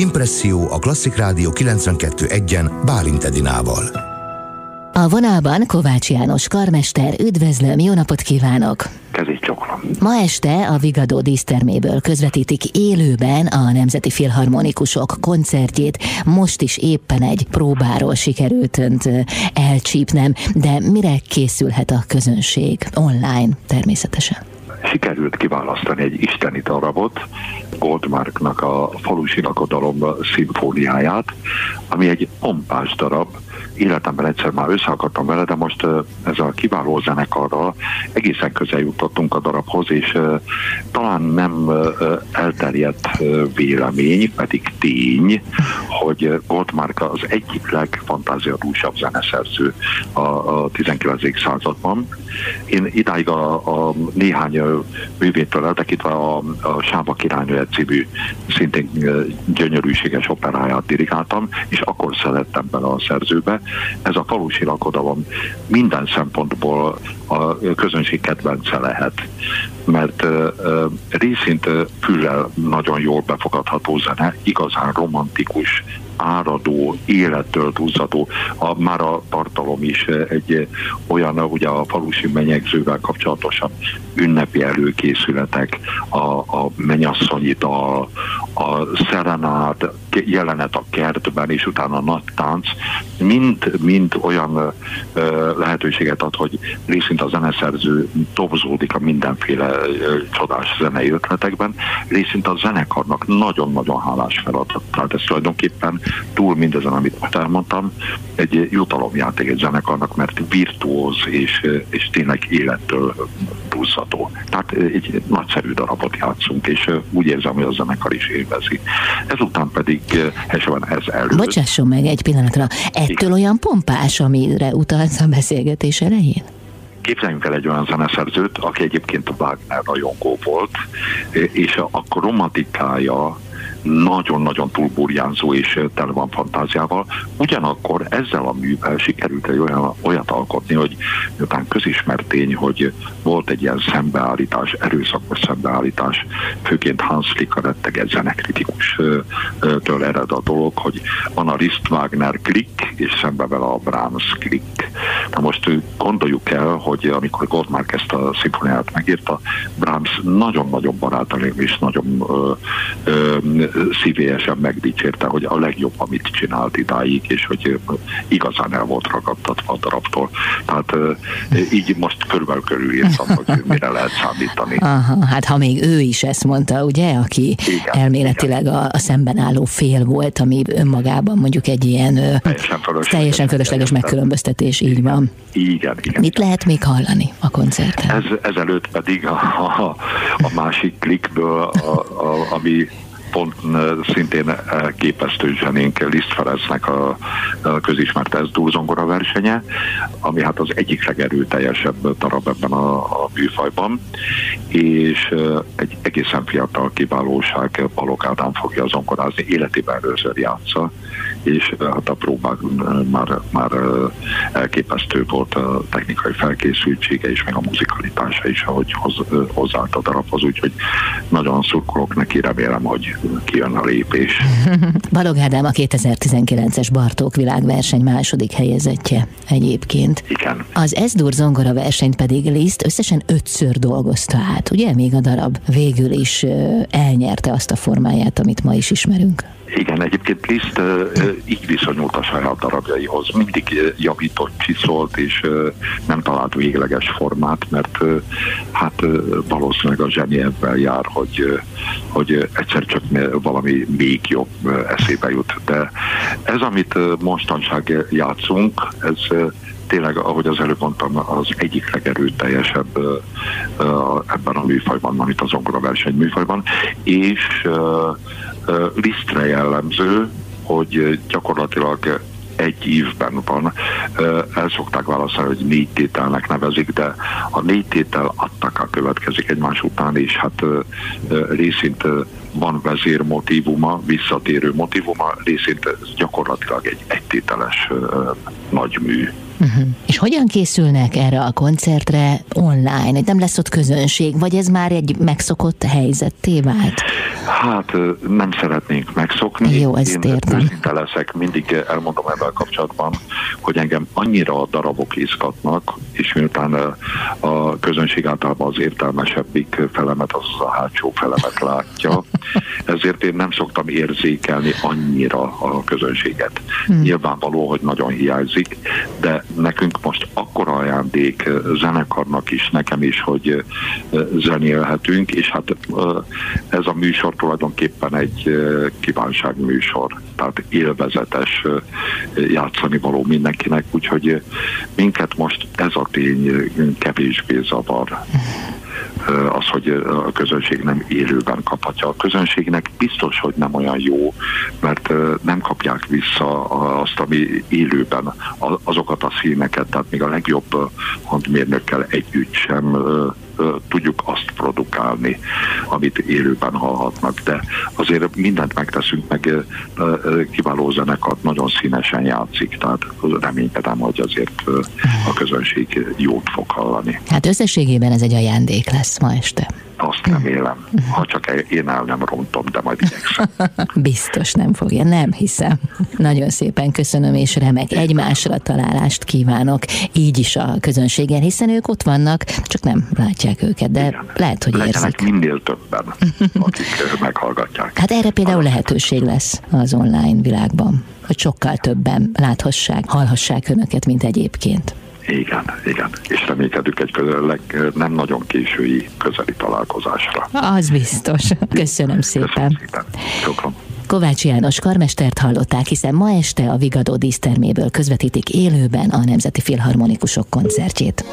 Impresszió a Klasszik Rádió 92.1-en Bálint Edinával. A vonalban Kovács János karmester, üdvözlöm, jó napot kívánok! Kezét csokolom. Ma este a Vigadó díszterméből közvetítik élőben a Nemzeti Filharmonikusok koncertjét. Most is éppen egy próbáról sikerült önt elcsípnem, de mire készülhet a közönség? Online természetesen sikerült kiválasztani egy isteni darabot, Goldmarknak a falusi lakodalom szimfóniáját, ami egy pompás darab, életemben egyszer már összeakadtam vele, de most ezzel a kiváló zenekarral egészen közel jutottunk a darabhoz, és talán nem elterjedt vélemény, pedig tény, hogy Goldmark az egyik legfantáziadúsabb zeneszerző a, a 19. században. Én idáig a, a néhány művétől eltekintve a, a Sába királynő című szintén gyönyörűséges operáját dirigáltam, és akkor szerettem bele a szerzőbe. Ez a falusi lakodalom minden szempontból a közönség kedvence lehet, mert részint füllel nagyon jól befogadható zene, igazán romantikus, áradó, élettől túlzató, a, már a tartalom is egy olyan, ugye a falusi menyegzővel kapcsolatosan ünnepi előkészületek, a, a mennyasszonyi dal, a szerenát, jelenet a kertben, és utána a nagy tánc, mind, mind olyan ö, lehetőséget ad, hogy részint a zeneszerző tobzódik a mindenféle ö, csodás zenei ötletekben, részint a zenekarnak nagyon-nagyon hálás feladat. Tehát ez tulajdonképpen túl mindezen, amit most elmondtam, egy jutalomjáték egy zenekarnak, mert virtuóz és, és tényleg élettől túlzható. Tehát egy nagyszerű darabot játszunk, és úgy érzem, hogy a zenekar is élvezi. Ezután pedig Heseben ez elő. Bocsásson meg egy pillanatra, ettől Igen. olyan pompás, amire utalsz a beszélgetés elején? Képzeljünk el egy olyan zeneszerzőt, aki egyébként a Wagner rajongó volt, és akkor romantikája nagyon-nagyon túlburjánzó és tele van fantáziával. Ugyanakkor ezzel a művel sikerült egy olyan, olyat alkotni, hogy miután közismert tény, hogy volt egy ilyen szembeállítás, erőszakos szembeállítás, főként Hans Licker retteget zenekritikus-től ered a dolog, hogy van a Liszt Wagner klik, és szembe vele a Brahms klik. Na most gondoljuk el, hogy amikor Goldmark ezt a szimfoniát megírta, Brahms nagyon-nagyon barátalév és nagyon ö, ö, szívélyesen megdicsérte, hogy a legjobb, amit csinált idáig, és hogy igazán el volt ragadtatva a darabtól. Tehát így most körülbelül körülírtam, hogy mire lehet számítani. Aha, hát ha még ő is ezt mondta, ugye, aki igen, elméletileg igen. A, a szemben álló fél volt, ami önmagában mondjuk egy ilyen teljesen fölösleges, teljesen fölösleges megkülönböztetés, így van. Igen, igen. Mit lehet még hallani a koncerten? Ez, ezelőtt pedig a, a, a másik klikből, a, a, ami pont szintén képesztő zsenénk Liszt Ferencnek a, a közismert ez zongora versenye, ami hát az egyik legerőteljesebb darab ebben a, a műfajban, és egy egészen fiatal kiválóság Balogh Ádám fogja zongorázni, életében először játsza, és hát a próbák már, már elképesztő volt a technikai felkészültsége és meg a muzikalitása is, ahogy hoz, hozzáállt a darabhoz, úgyhogy nagyon szurkolok neki, remélem, hogy kijön a lépés. Balog Ádám a 2019-es Bartók világverseny második helyezettje egyébként. Igen. Az Ezdur zongora versenyt pedig Liszt összesen ötször dolgozta át, ugye? Még a darab végül is elnyerte azt a formáját, amit ma is ismerünk. Igen, egyébként Liszt így viszonyult a saját darabjaihoz. Mindig javított, csiszolt, és nem talált végleges formát, mert hát valószínűleg a zseni ebben jár, hogy, hogy egyszer csak valami még jobb eszébe jut. De ez, amit mostanság játszunk, ez tényleg, ahogy az előbb mondtam, az egyik legerőteljesebb ebben a műfajban, amit az verseny műfajban, és Lisztre jellemző, hogy gyakorlatilag egy évben van. El szokták válaszolni, hogy négy tételnek nevezik, de a négy tétel a következik egymás után, és hát részint van vezér motivuma, visszatérő motivuma, részint gyakorlatilag egy egytételes nagymű Uh-huh. És hogyan készülnek erre a koncertre online? Nem lesz ott közönség, vagy ez már egy megszokott helyzetté vált? Hát nem szeretnénk megszokni. Jó, ezt Én értem. őszinte leszek, mindig elmondom ebben kapcsolatban, hogy engem annyira a darabok izgatnak, és miután a közönség általában az értelmesebbik felemet, az a hátsó felemet látja, ezért én nem szoktam érzékelni annyira a közönséget. Hmm. Nyilvánvaló, hogy nagyon hiányzik, de nekünk most akkora ajándék zenekarnak is, nekem is, hogy zenélhetünk, és hát ez a műsor tulajdonképpen egy kívánságműsor, tehát élvezetes játszani való mindenkinek, úgyhogy minket most ez a tény kevésbé zavar az, hogy a közönség nem élőben kaphatja. A közönségnek biztos, hogy nem olyan jó, mert nem kapják vissza azt, ami élőben, azokat a színeket, tehát még a legjobb hangmérnökkel együtt sem tudjuk azt produkálni, amit élőben hallhatnak, de azért mindent megteszünk, meg kiváló zenekart nagyon színesen játszik, tehát reménykedem, hogy azért a közönség jót fog hallani. Hát összességében ez egy ajándék lesz ma este. Azt remélem. Ha csak én el nem rontom, de majd igyekszem. Biztos nem fogja, nem hiszem. Nagyon szépen köszönöm, és remek egymásra találást kívánok, így is a közönségen, hiszen ők ott vannak, csak nem látják őket, de Igen. lehet, hogy Legyenek érzik. minél többen, akik meghallgatják. Hát erre például lehetőség lesz az online világban, hogy sokkal többen láthassák, hallhassák önöket, mint egyébként. Igen, igen. És reménykedünk egy közöleg nem nagyon késői közeli találkozásra. Az biztos. Köszönöm szépen. Köszönöm szépen. Köszönöm. Kovács János karmestert hallották, hiszen ma este a Vigadó díszterméből közvetítik élőben a Nemzeti Filharmonikusok koncertjét.